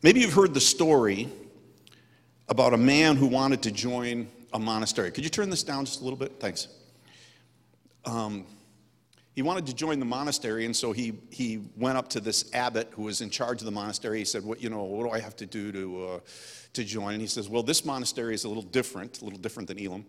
Maybe you've heard the story about a man who wanted to join a monastery. Could you turn this down just a little bit? Thanks. Um, he wanted to join the monastery, and so he, he went up to this abbot who was in charge of the monastery. He said, "What you know? What do I have to do to uh, to join?" And he says, "Well, this monastery is a little different, a little different than Elim."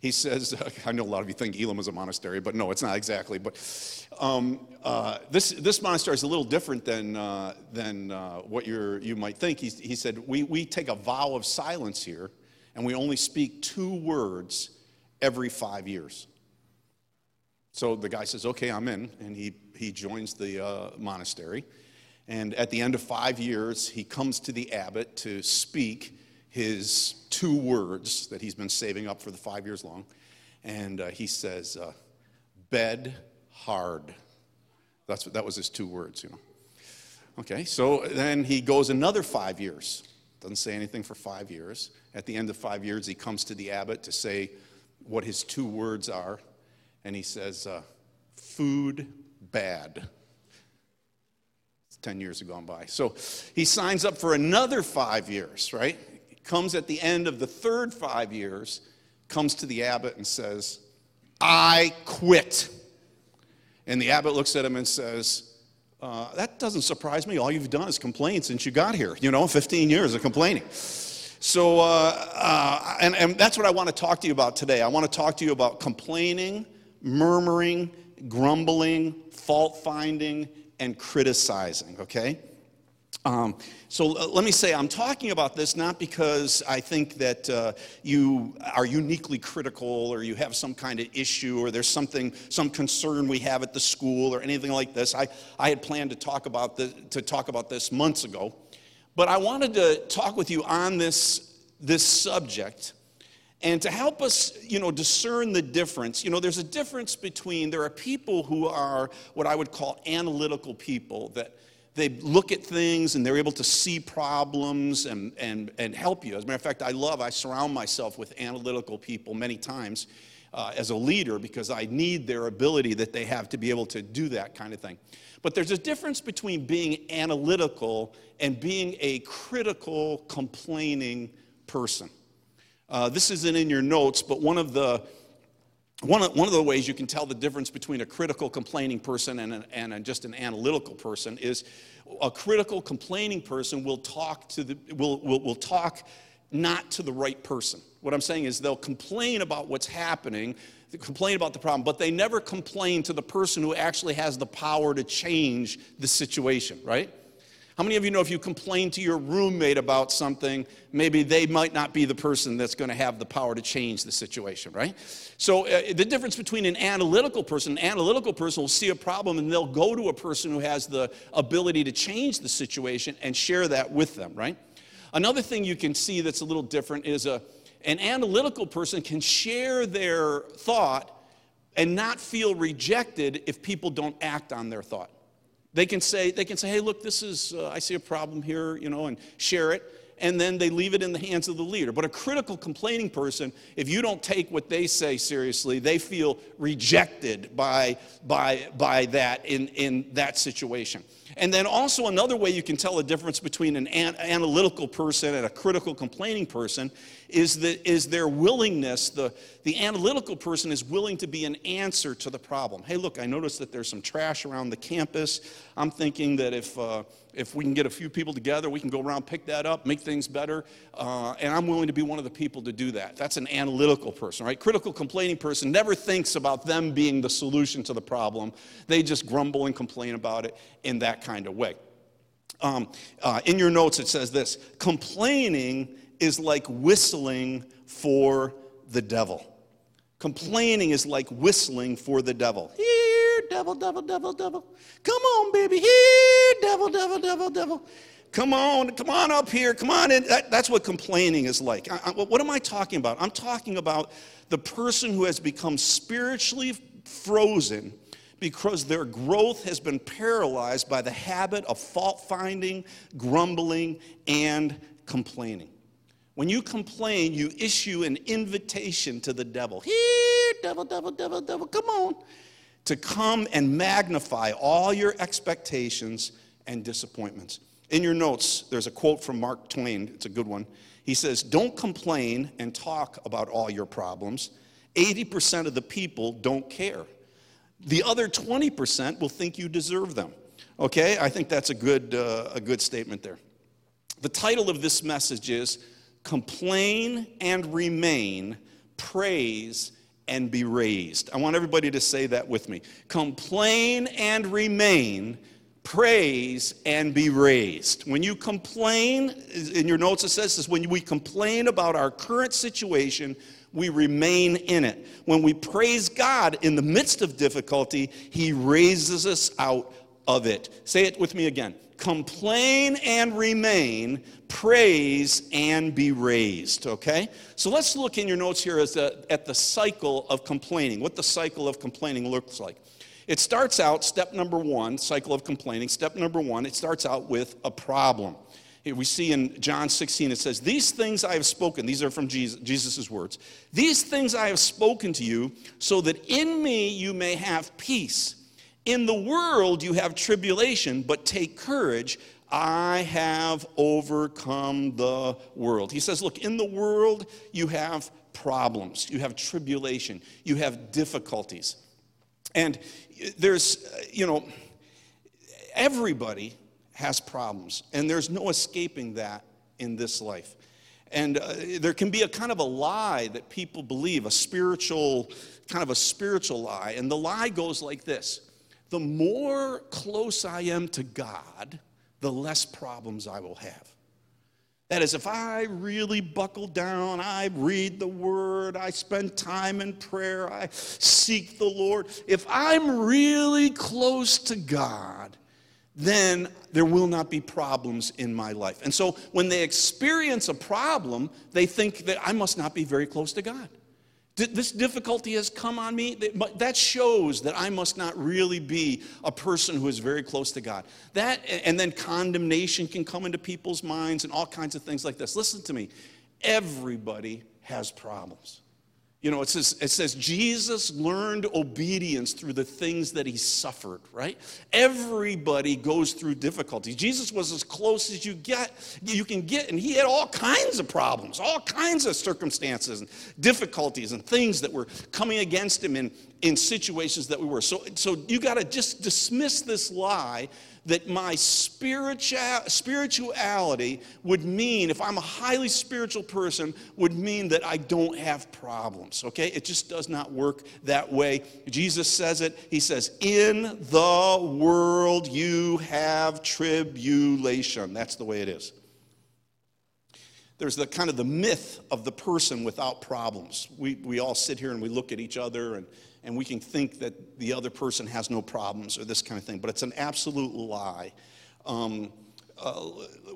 He says, "I know a lot of you think Elim is a monastery, but no, it's not exactly. But um, uh, this this monastery is a little different than uh, than uh, what you you might think." He, he said, "We we take a vow of silence here, and we only speak two words every five years." So the guy says, okay, I'm in. And he, he joins the uh, monastery. And at the end of five years, he comes to the abbot to speak his two words that he's been saving up for the five years long. And uh, he says, uh, bed hard. That's what, that was his two words, you know. Okay, so then he goes another five years. Doesn't say anything for five years. At the end of five years, he comes to the abbot to say what his two words are and he says, uh, Food bad. 10 years have gone by. So he signs up for another five years, right? Comes at the end of the third five years, comes to the abbot and says, I quit. And the abbot looks at him and says, uh, That doesn't surprise me. All you've done is complain since you got here. You know, 15 years of complaining. So, uh, uh, and, and that's what I want to talk to you about today. I want to talk to you about complaining murmuring, grumbling, fault finding, and criticizing, okay? Um, so let me say, I'm talking about this not because I think that uh, you are uniquely critical or you have some kind of issue or there's something, some concern we have at the school or anything like this. I, I had planned to talk, about the, to talk about this months ago. But I wanted to talk with you on this, this subject and to help us, you know, discern the difference, you know, there's a difference between, there are people who are what I would call analytical people that they look at things and they're able to see problems and, and, and help you. As a matter of fact, I love, I surround myself with analytical people many times uh, as a leader because I need their ability that they have to be able to do that kind of thing. But there's a difference between being analytical and being a critical, complaining person. Uh, this isn't in your notes, but one of the one of, one of the ways you can tell the difference between a critical complaining person and, an, and a, just an analytical person is a critical complaining person will talk to the will, will, will talk not to the right person. What i'm saying is they'll complain about what's happening complain about the problem but they never complain to the person who actually has the power to change the situation right how many of you know if you complain to your roommate about something, maybe they might not be the person that's going to have the power to change the situation, right? So, uh, the difference between an analytical person, an analytical person will see a problem and they'll go to a person who has the ability to change the situation and share that with them, right? Another thing you can see that's a little different is a, an analytical person can share their thought and not feel rejected if people don't act on their thought. They can say, they can say, hey, look, this is, uh, I see a problem here, you know, and share it. And then they leave it in the hands of the leader. But a critical complaining person, if you don't take what they say seriously, they feel rejected by, by, by that in, in that situation. And then also another way you can tell the difference between an, an analytical person and a critical complaining person is, the, is their willingness, the, the analytical person is willing to be an answer to the problem. Hey, look, I noticed that there's some trash around the campus. I'm thinking that if, uh, if we can get a few people together, we can go around, pick that up, make things better. Uh, and I'm willing to be one of the people to do that. That's an analytical person, right? Critical complaining person never thinks about them being the solution to the problem. They just grumble and complain about it in that kind of way. Um, uh, in your notes, it says this complaining is like whistling for the devil. Complaining is like whistling for the devil. Here, devil, devil, devil, devil. Come on, baby. Here, devil, devil, devil, devil. Come on, come on up here. Come on in. That, that's what complaining is like. I, I, what am I talking about? I'm talking about the person who has become spiritually frozen because their growth has been paralyzed by the habit of fault finding, grumbling, and complaining. When you complain, you issue an invitation to the devil. Here, devil, devil, devil, devil, come on. To come and magnify all your expectations and disappointments. In your notes, there's a quote from Mark Twain. It's a good one. He says, Don't complain and talk about all your problems. 80% of the people don't care. The other 20% will think you deserve them. Okay, I think that's a good, uh, a good statement there. The title of this message is Complain and Remain, Praise and Be Raised. I want everybody to say that with me. Complain and remain, praise and be raised. When you complain, in your notes it says this when we complain about our current situation, we remain in it. When we praise God in the midst of difficulty, He raises us out of it. Say it with me again. Complain and remain, praise and be raised. Okay? So let's look in your notes here the, at the cycle of complaining, what the cycle of complaining looks like. It starts out, step number one, cycle of complaining. Step number one, it starts out with a problem. Here we see in John 16, it says, These things I have spoken, these are from Jesus' Jesus' words. These things I have spoken to you, so that in me you may have peace. In the world you have tribulation, but take courage. I have overcome the world. He says, Look, in the world you have problems, you have tribulation, you have difficulties. And there's, you know, everybody has problems, and there's no escaping that in this life. And uh, there can be a kind of a lie that people believe, a spiritual, kind of a spiritual lie. And the lie goes like this The more close I am to God, the less problems I will have. That is, if I really buckle down, I read the word, I spend time in prayer, I seek the Lord, if I'm really close to God, then there will not be problems in my life. And so when they experience a problem, they think that I must not be very close to God this difficulty has come on me. That shows that I must not really be a person who is very close to God. That, and then condemnation can come into people's minds and all kinds of things like this. Listen to me. Everybody has problems. You know, it says, it says Jesus learned obedience through the things that he suffered, right? Everybody goes through difficulties. Jesus was as close as you get, you can get, and he had all kinds of problems, all kinds of circumstances and difficulties and things that were coming against him in, in situations that we were. So, so you got to just dismiss this lie that my spiritual, spirituality would mean, if I'm a highly spiritual person, would mean that I don't have problems, okay? It just does not work that way. Jesus says it. He says, In the world you have tribulation. That's the way it is. There's the kind of the myth of the person without problems. We, we all sit here and we look at each other and and we can think that the other person has no problems or this kind of thing, but it's an absolute lie. Um, uh,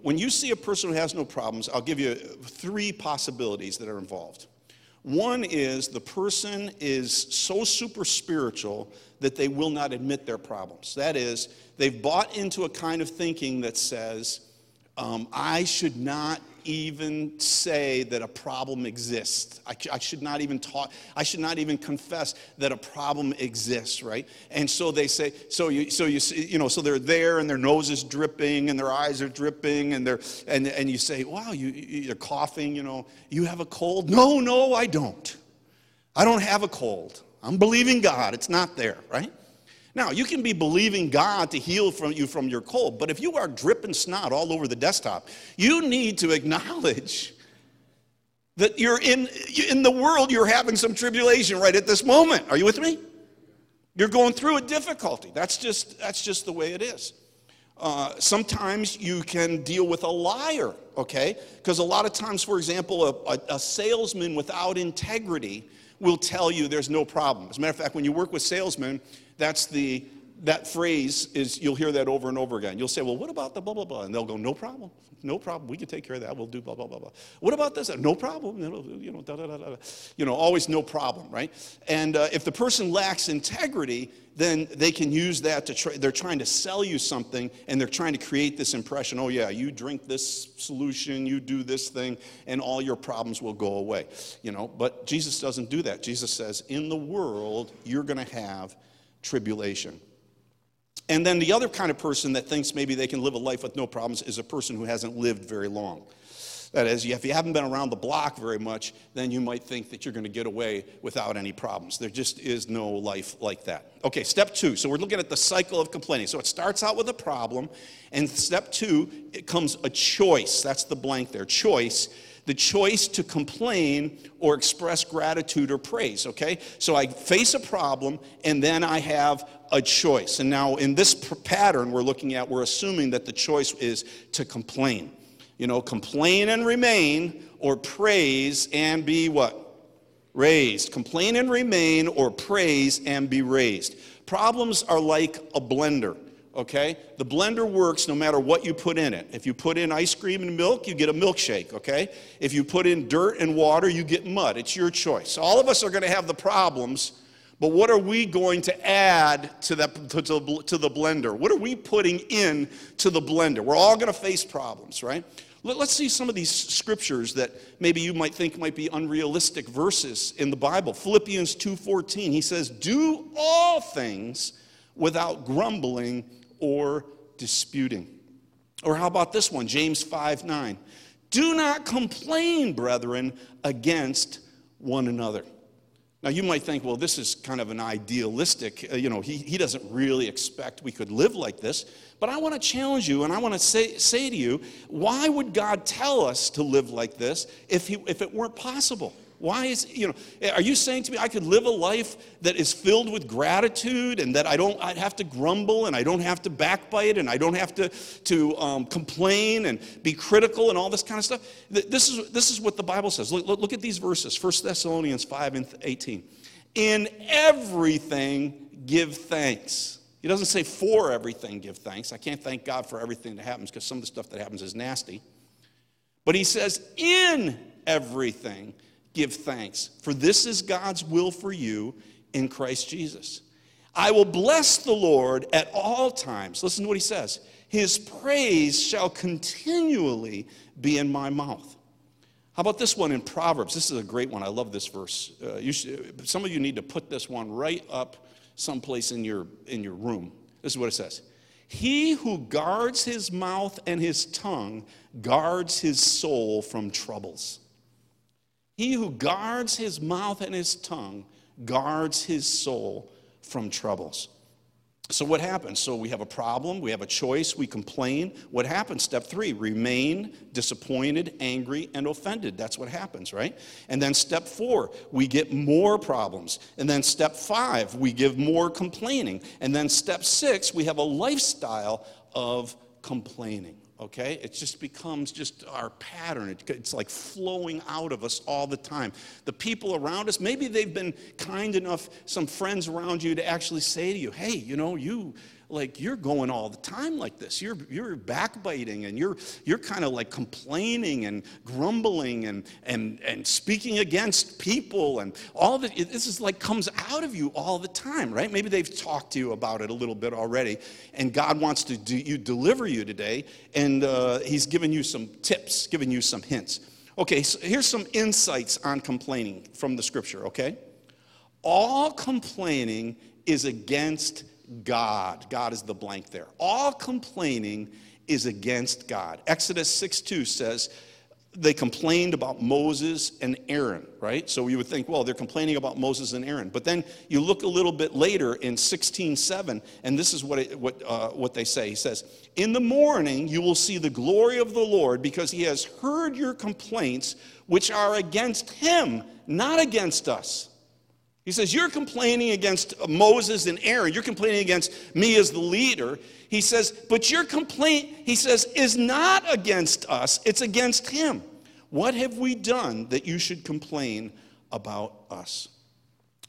when you see a person who has no problems, I'll give you three possibilities that are involved. One is the person is so super spiritual that they will not admit their problems. That is, they've bought into a kind of thinking that says, um, I should not even say that a problem exists. I, I, should not even talk, I should not even confess that a problem exists, right? And so they say, so you, so you, you know, so they're there and their nose is dripping and their eyes are dripping and they're, and, and you say, wow, you, you're coughing, you know, you have a cold? No, no, I don't. I don't have a cold. I'm believing God. It's not there, right? Now, you can be believing God to heal from you from your cold, but if you are dripping snot all over the desktop, you need to acknowledge that you're in, in the world, you're having some tribulation right at this moment. Are you with me? You're going through a difficulty. That's just, that's just the way it is. Uh, sometimes you can deal with a liar, okay? Because a lot of times, for example, a, a, a salesman without integrity will tell you there's no problem. As a matter of fact, when you work with salesmen, that's the that phrase is you'll hear that over and over again. You'll say, "Well, what about the blah blah blah?" And they'll go, "No problem, no problem. We can take care of that. We'll do blah blah blah blah." What about this? No problem. You know, da, da, da, da. you know, always no problem, right? And uh, if the person lacks integrity, then they can use that to try. They're trying to sell you something, and they're trying to create this impression. Oh yeah, you drink this solution, you do this thing, and all your problems will go away. You know, but Jesus doesn't do that. Jesus says, "In the world, you're going to have." Tribulation. And then the other kind of person that thinks maybe they can live a life with no problems is a person who hasn't lived very long. That is, if you haven't been around the block very much, then you might think that you're going to get away without any problems. There just is no life like that. Okay, step two. So we're looking at the cycle of complaining. So it starts out with a problem, and step two, it comes a choice. That's the blank there. Choice the choice to complain or express gratitude or praise, okay? So I face a problem and then I have a choice. And now in this pattern we're looking at, we're assuming that the choice is to complain you know, complain and remain, or praise and be what? Raised. Complain and remain, or praise and be raised. Problems are like a blender, okay? The blender works no matter what you put in it. If you put in ice cream and milk, you get a milkshake, okay? If you put in dirt and water, you get mud. It's your choice. All of us are going to have the problems. But what are we going to add to, that, to, to the blender? What are we putting in to the blender? We're all going to face problems, right? Let's see some of these scriptures that maybe you might think might be unrealistic verses in the Bible. Philippians 2:14, he says, "Do all things without grumbling or disputing." Or how about this one, James 5 9? Do not complain, brethren, against one another. Now, you might think, well, this is kind of an idealistic, uh, you know, he, he doesn't really expect we could live like this. But I want to challenge you and I want to say, say to you, why would God tell us to live like this if, he, if it weren't possible? Why is, you know, are you saying to me I could live a life that is filled with gratitude and that I don't I'd have to grumble and I don't have to backbite and I don't have to, to um, complain and be critical and all this kind of stuff? This is, this is what the Bible says. Look, look at these verses 1 Thessalonians 5 and 18. In everything, give thanks. He doesn't say for everything, give thanks. I can't thank God for everything that happens because some of the stuff that happens is nasty. But he says, in everything, give thanks, for this is God's will for you in Christ Jesus. I will bless the Lord at all times. Listen to what he says. His praise shall continually be in my mouth. How about this one in Proverbs? This is a great one. I love this verse. Uh, should, some of you need to put this one right up someplace in your, in your room. This is what it says He who guards his mouth and his tongue guards his soul from troubles. He who guards his mouth and his tongue guards his soul from troubles. So, what happens? So, we have a problem, we have a choice, we complain. What happens? Step three remain disappointed, angry, and offended. That's what happens, right? And then step four, we get more problems. And then step five, we give more complaining. And then step six, we have a lifestyle of complaining okay? It just becomes just our pattern. It, it's like flowing out of us all the time. The people around us, maybe they've been kind enough, some friends around you, to actually say to you, hey, you know, you like you're going all the time like this. You're you're backbiting and you're you're kind of like complaining and grumbling and and and speaking against people and all it. This is like comes out of you all the time, right? Maybe they've talked to you about it a little bit already, and God wants to do, you deliver you today, and uh, He's given you some tips, giving you some hints. Okay, so here's some insights on complaining from the Scripture. Okay, all complaining is against God. God is the blank there. All complaining is against God. Exodus 6 2 says, they complained about Moses and Aaron, right? So you would think, well, they're complaining about Moses and Aaron. But then you look a little bit later in 16:7, and this is what it, what uh, what they say. He says, "In the morning you will see the glory of the Lord, because He has heard your complaints, which are against Him, not against us." He says, You're complaining against Moses and Aaron. You're complaining against me as the leader. He says, But your complaint, he says, is not against us, it's against him. What have we done that you should complain about us?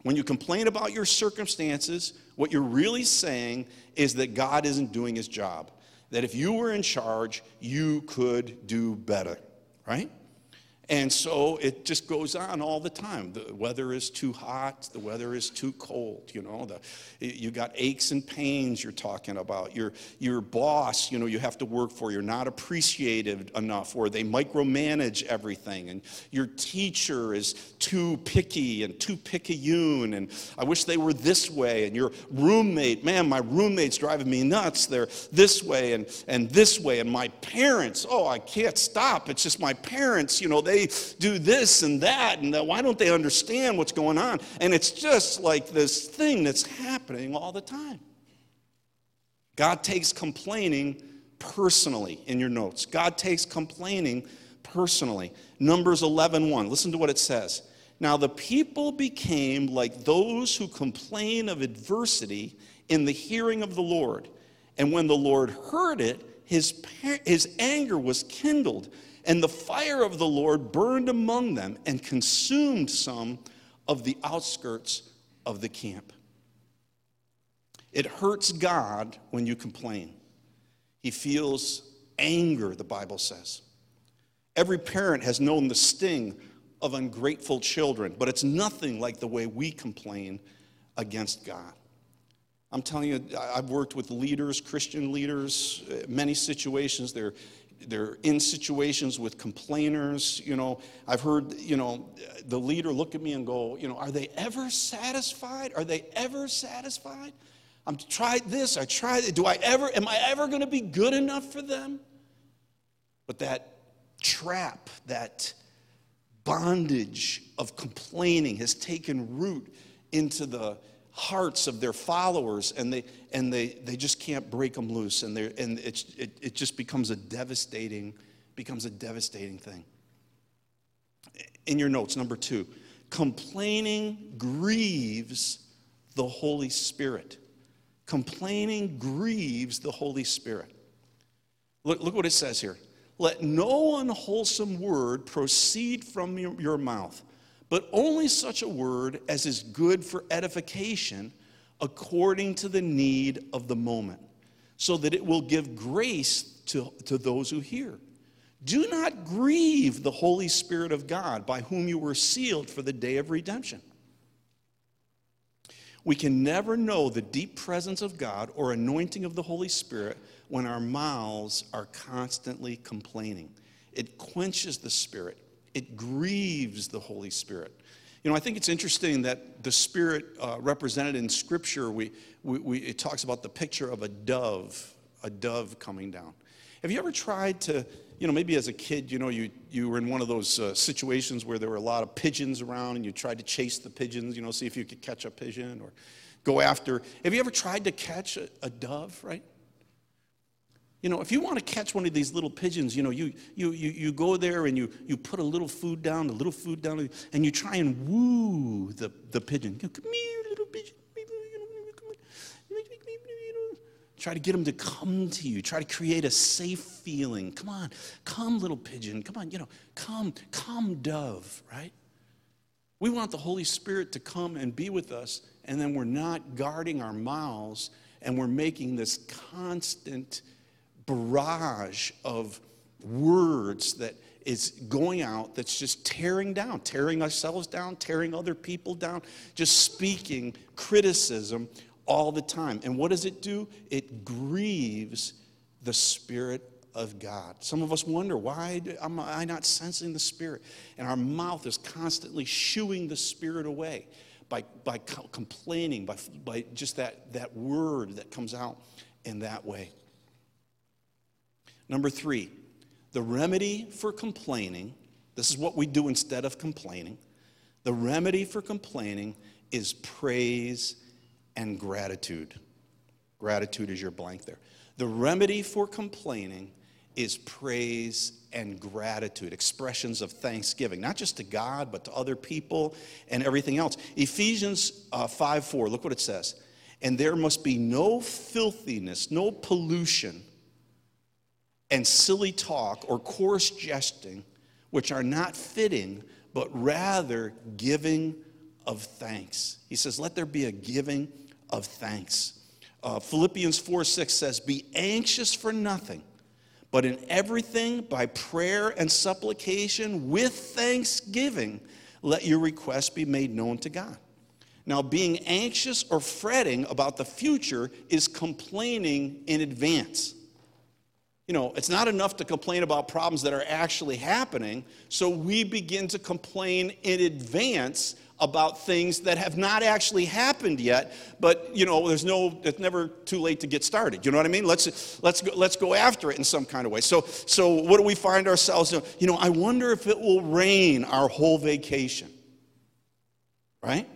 When you complain about your circumstances, what you're really saying is that God isn't doing his job. That if you were in charge, you could do better, right? And so it just goes on all the time. The weather is too hot, the weather is too cold, you know. The, you got aches and pains you're talking about. Your, your boss, you know, you have to work for, you're not appreciated enough, or they micromanage everything. And your teacher is too picky and too picayune, and I wish they were this way. And your roommate, man, my roommate's driving me nuts. They're this way and, and this way. And my parents, oh, I can't stop. It's just my parents, you know, they they do this and that, and why don't they understand what's going on? And it's just like this thing that's happening all the time. God takes complaining personally in your notes. God takes complaining personally. Numbers 11:1. 1. Listen to what it says. Now the people became like those who complain of adversity in the hearing of the Lord. And when the Lord heard it, his, his anger was kindled and the fire of the Lord burned among them and consumed some of the outskirts of the camp. It hurts God when you complain. He feels anger, the Bible says. Every parent has known the sting of ungrateful children, but it's nothing like the way we complain against God. I'm telling you, I've worked with leaders, Christian leaders, many situations. They're they're in situations with complainers. You know, I've heard, you know, the leader look at me and go, you know, are they ever satisfied? Are they ever satisfied? I'm tried this, I tried it. Do I ever, am I ever going to be good enough for them? But that trap, that bondage of complaining has taken root into the hearts of their followers and they and they they just can't break them loose and they and it, it, it just becomes a devastating becomes a devastating thing. In your notes number two complaining grieves the holy spirit. Complaining grieves the holy spirit. Look, look what it says here. Let no unwholesome word proceed from your, your mouth but only such a word as is good for edification according to the need of the moment, so that it will give grace to, to those who hear. Do not grieve the Holy Spirit of God, by whom you were sealed for the day of redemption. We can never know the deep presence of God or anointing of the Holy Spirit when our mouths are constantly complaining. It quenches the Spirit, it grieves the Holy Spirit. You know, I think it's interesting that the Spirit uh, represented in Scripture, we, we, we, it talks about the picture of a dove, a dove coming down. Have you ever tried to, you know, maybe as a kid, you know, you, you were in one of those uh, situations where there were a lot of pigeons around and you tried to chase the pigeons, you know, see if you could catch a pigeon or go after. Have you ever tried to catch a, a dove, right? You know, if you want to catch one of these little pigeons, you know, you, you, you, you go there and you, you put a little food down, a little food down, and you try and woo the, the pigeon. You know, come here, little pigeon. Try to get them to come to you. Try to create a safe feeling. Come on, come, little pigeon. Come on, you know, come, come, dove, right? We want the Holy Spirit to come and be with us, and then we're not guarding our mouths, and we're making this constant barrage of words that is going out that's just tearing down, tearing ourselves down, tearing other people down, just speaking criticism all the time. And what does it do? It grieves the Spirit of God. Some of us wonder, why am I not sensing the Spirit? And our mouth is constantly shooing the Spirit away by, by complaining, by, by just that, that word that comes out in that way. Number three, the remedy for complaining, this is what we do instead of complaining. The remedy for complaining is praise and gratitude. Gratitude is your blank there. The remedy for complaining is praise and gratitude, expressions of thanksgiving, not just to God, but to other people and everything else. Ephesians uh, 5 4, look what it says. And there must be no filthiness, no pollution and silly talk or coarse jesting, which are not fitting, but rather giving of thanks. He says, Let there be a giving of thanks. Uh, Philippians 4 6 says, Be anxious for nothing, but in everything by prayer and supplication with thanksgiving, let your requests be made known to God. Now, being anxious or fretting about the future is complaining in advance. You know, it's not enough to complain about problems that are actually happening, so we begin to complain in advance about things that have not actually happened yet. But you know there's no it's never too late to get started. You know what i mean? Let's let's go, let's go after it in some kind of way. So so what do we find ourselves in? you know i wonder if it will rain our whole vacation. Right?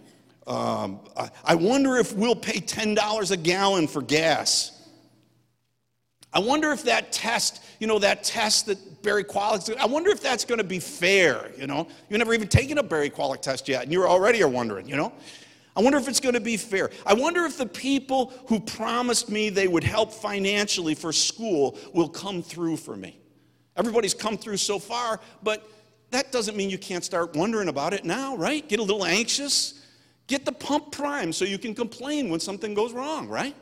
Um, I, I wonder if we'll pay $10 a gallon for gas I wonder if that test, you know, that test that Barry Qualick, I wonder if that's going to be fair, you know. You've never even taken a Barry Qualick test yet, and you already are wondering, you know. I wonder if it's going to be fair. I wonder if the people who promised me they would help financially for school will come through for me. Everybody's come through so far, but that doesn't mean you can't start wondering about it now, right? Get a little anxious. Get the pump prime so you can complain when something goes wrong, right?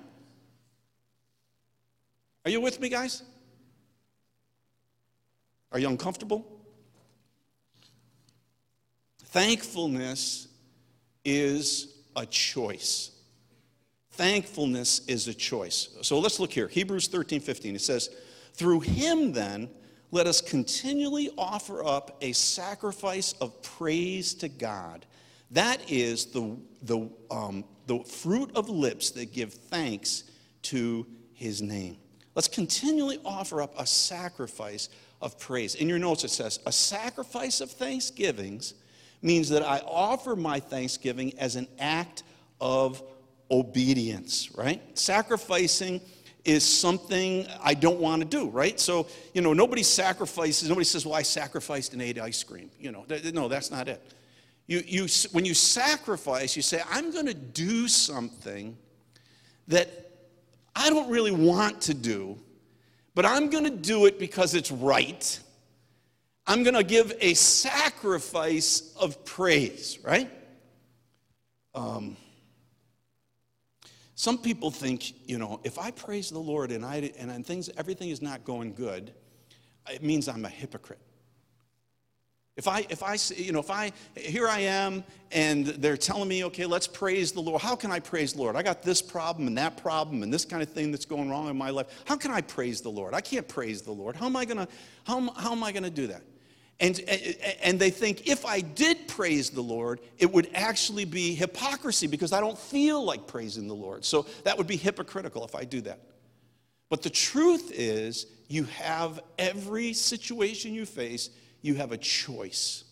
Are you with me, guys? Are you uncomfortable? Thankfulness is a choice. Thankfulness is a choice. So let's look here. Hebrews 13, 15. It says, Through him, then, let us continually offer up a sacrifice of praise to God. That is the, the, um, the fruit of lips that give thanks to his name. Let's continually offer up a sacrifice of praise. In your notes, it says, a sacrifice of thanksgivings means that I offer my thanksgiving as an act of obedience, right? Sacrificing is something I don't want to do, right? So, you know, nobody sacrifices, nobody says, well, I sacrificed and ate ice cream. You know, no, that's not it. You, you, when you sacrifice, you say, I'm going to do something that I don't really want to do, but I'm going to do it because it's right. I'm going to give a sacrifice of praise, right? Um, some people think, you know, if I praise the Lord and, I, and things, everything is not going good, it means I'm a hypocrite. If I, if I, you know, if I, here I am and they're telling me, okay, let's praise the Lord. How can I praise the Lord? I got this problem and that problem and this kind of thing that's going wrong in my life. How can I praise the Lord? I can't praise the Lord. How am I going to, how, how am I going to do that? And, and they think if I did praise the Lord, it would actually be hypocrisy because I don't feel like praising the Lord. So that would be hypocritical if I do that. But the truth is, you have every situation you face you have a choice.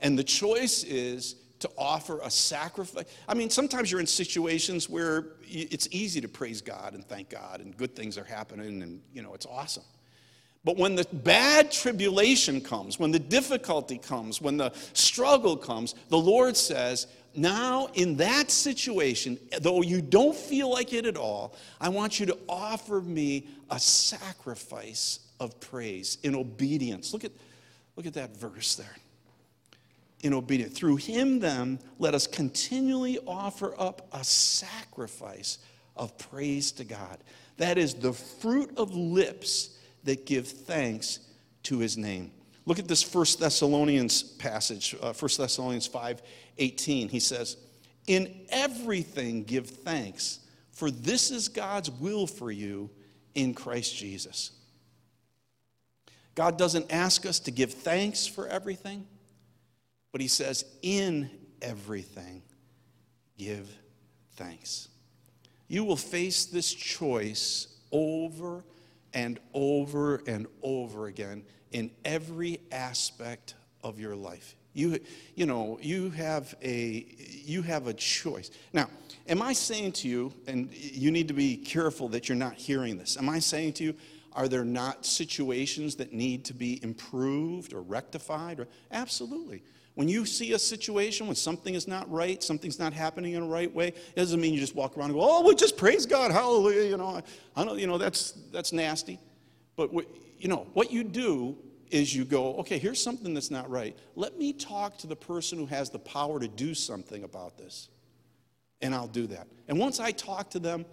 And the choice is to offer a sacrifice. I mean, sometimes you're in situations where it's easy to praise God and thank God, and good things are happening, and you know, it's awesome. But when the bad tribulation comes, when the difficulty comes, when the struggle comes, the Lord says, now in that situation, though you don't feel like it at all, I want you to offer me a sacrifice of praise in obedience. Look at Look at that verse there. In obedience. Through him, then, let us continually offer up a sacrifice of praise to God. That is the fruit of lips that give thanks to his name. Look at this First Thessalonians passage, uh, 1 Thessalonians 5 18. He says, In everything give thanks, for this is God's will for you in Christ Jesus. God doesn't ask us to give thanks for everything, but He says, in everything, give thanks. You will face this choice over and over and over again in every aspect of your life. You, you know, you have a you have a choice. Now, am I saying to you, and you need to be careful that you're not hearing this, am I saying to you, are there not situations that need to be improved or rectified? Or, absolutely. When you see a situation when something is not right, something's not happening in a right way, it doesn't mean you just walk around and go, "Oh, well, just praise God, hallelujah." You know, I know, you know, that's that's nasty. But what, you know, what you do is you go, "Okay, here's something that's not right. Let me talk to the person who has the power to do something about this." And I'll do that. And once I talk to them,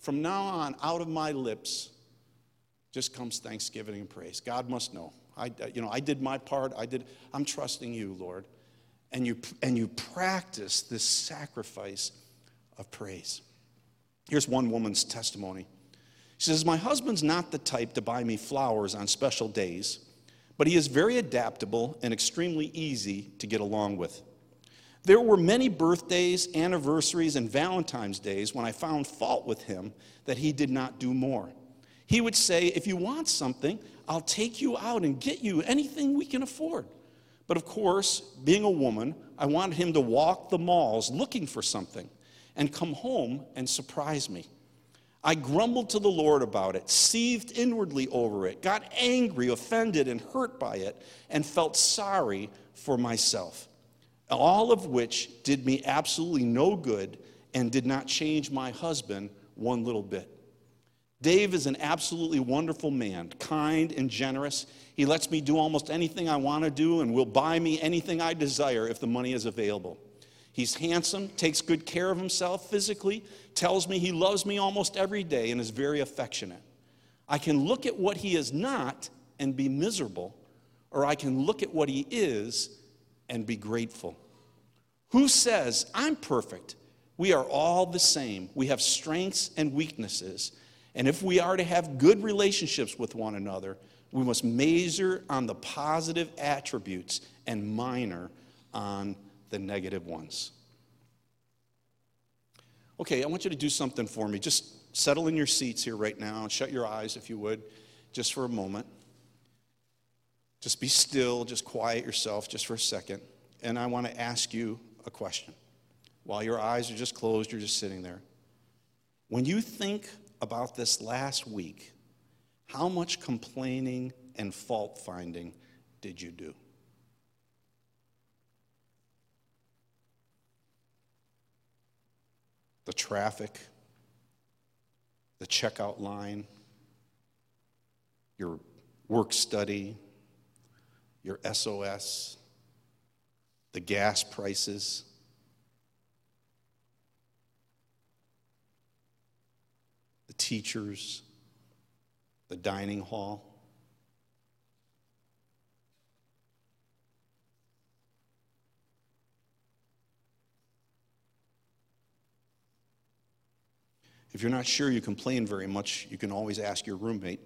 from now on, out of my lips, just comes thanksgiving and praise. God must know. I, you know, I did my part. I did. I'm trusting you, Lord. And you, and you practice this sacrifice of praise. Here's one woman's testimony. She says, My husband's not the type to buy me flowers on special days, but he is very adaptable and extremely easy to get along with. There were many birthdays, anniversaries, and Valentine's days when I found fault with him that he did not do more. He would say, If you want something, I'll take you out and get you anything we can afford. But of course, being a woman, I wanted him to walk the malls looking for something and come home and surprise me. I grumbled to the Lord about it, seethed inwardly over it, got angry, offended, and hurt by it, and felt sorry for myself all of which did me absolutely no good and did not change my husband one little bit. Dave is an absolutely wonderful man, kind and generous. He lets me do almost anything I want to do and will buy me anything I desire if the money is available. He's handsome, takes good care of himself physically, tells me he loves me almost every day, and is very affectionate. I can look at what he is not and be miserable, or I can look at what he is and be grateful. Who says, I'm perfect? We are all the same. We have strengths and weaknesses. And if we are to have good relationships with one another, we must measure on the positive attributes and minor on the negative ones. Okay, I want you to do something for me. Just settle in your seats here right now and shut your eyes if you would, just for a moment. Just be still, just quiet yourself just for a second. And I want to ask you a question. While your eyes are just closed, you're just sitting there. When you think about this last week, how much complaining and fault finding did you do? The traffic, the checkout line, your work study, your SOS, the gas prices. Teachers, the dining hall. If you're not sure you complain very much, you can always ask your roommate.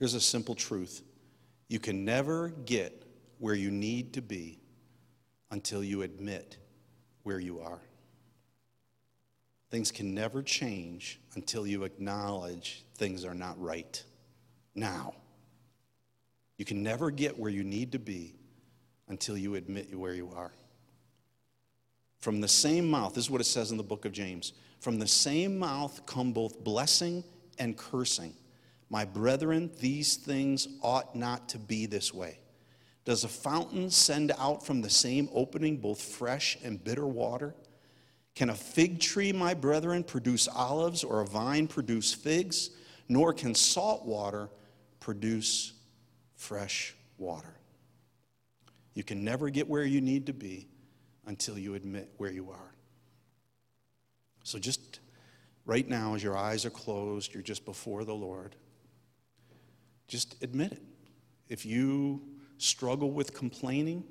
Here's a simple truth you can never get where you need to be until you admit where you are. Things can never change until you acknowledge things are not right now. You can never get where you need to be until you admit where you are. From the same mouth, this is what it says in the book of James from the same mouth come both blessing and cursing. My brethren, these things ought not to be this way. Does a fountain send out from the same opening both fresh and bitter water? Can a fig tree, my brethren, produce olives or a vine produce figs? Nor can salt water produce fresh water. You can never get where you need to be until you admit where you are. So, just right now, as your eyes are closed, you're just before the Lord. Just admit it. If you struggle with complaining,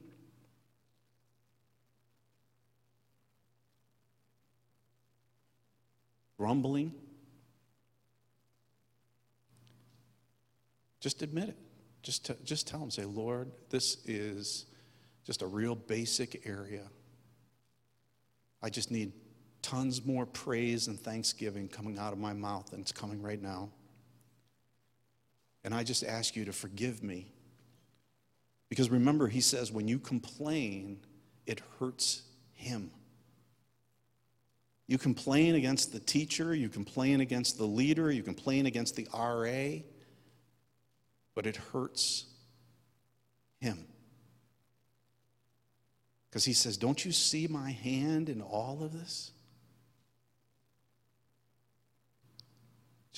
grumbling, just admit it. Just, just tell them, say, Lord, this is just a real basic area. I just need tons more praise and thanksgiving coming out of my mouth than it's coming right now. And I just ask you to forgive me. Because remember, he says, when you complain, it hurts him. You complain against the teacher, you complain against the leader, you complain against the RA, but it hurts him. Because he says, Don't you see my hand in all of this?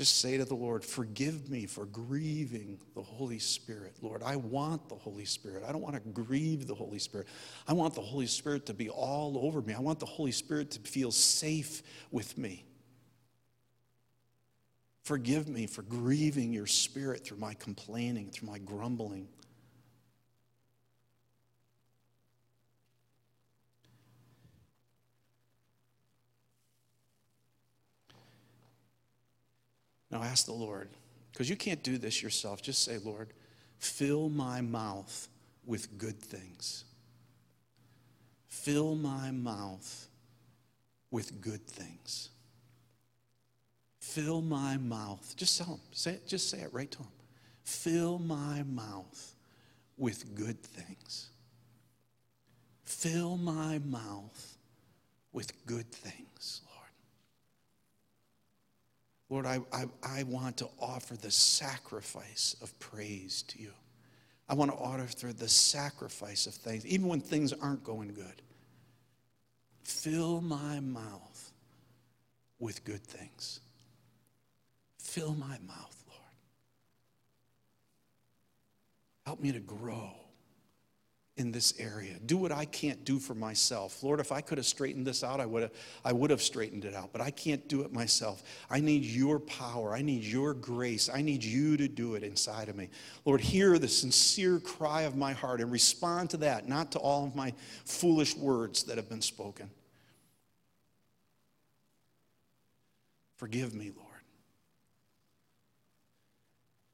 Just say to the Lord, Forgive me for grieving the Holy Spirit. Lord, I want the Holy Spirit. I don't want to grieve the Holy Spirit. I want the Holy Spirit to be all over me. I want the Holy Spirit to feel safe with me. Forgive me for grieving your spirit through my complaining, through my grumbling. Now ask the Lord, because you can't do this yourself. Just say, Lord, fill my mouth with good things. Fill my mouth with good things. Fill my mouth. Just tell him. Say it, just say it right to him. Fill my mouth with good things. Fill my mouth with good things, Lord. I, I, I want to offer the sacrifice of praise to you. I want to offer the sacrifice of things, even when things aren't going good. Fill my mouth with good things. Fill my mouth, Lord. Help me to grow in this area. Do what I can't do for myself. Lord, if I could have straightened this out, I would have, I would have straightened it out, but I can't do it myself. I need your power. I need your grace. I need you to do it inside of me. Lord, hear the sincere cry of my heart and respond to that, not to all of my foolish words that have been spoken. Forgive me, Lord.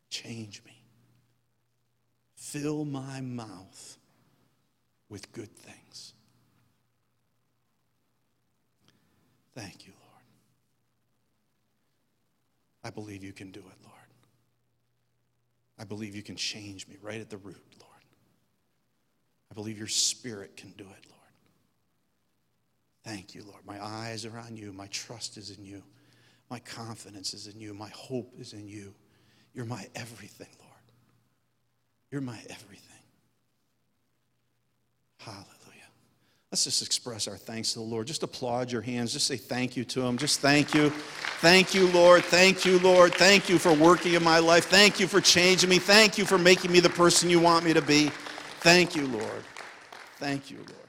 Change me. Fill my mouth with good things. Thank you, Lord. I believe you can do it, Lord. I believe you can change me right at the root, Lord. I believe your spirit can do it, Lord. Thank you, Lord. My eyes are on you. My trust is in you. My confidence is in you. My hope is in you. You're my everything, Lord. You're my everything. Hallelujah. Let's just express our thanks to the Lord. Just applaud your hands. Just say thank you to Him. Just thank you. Thank you, Lord. Thank you, Lord. Thank you for working in my life. Thank you for changing me. Thank you for making me the person you want me to be. Thank you, Lord. Thank you, Lord.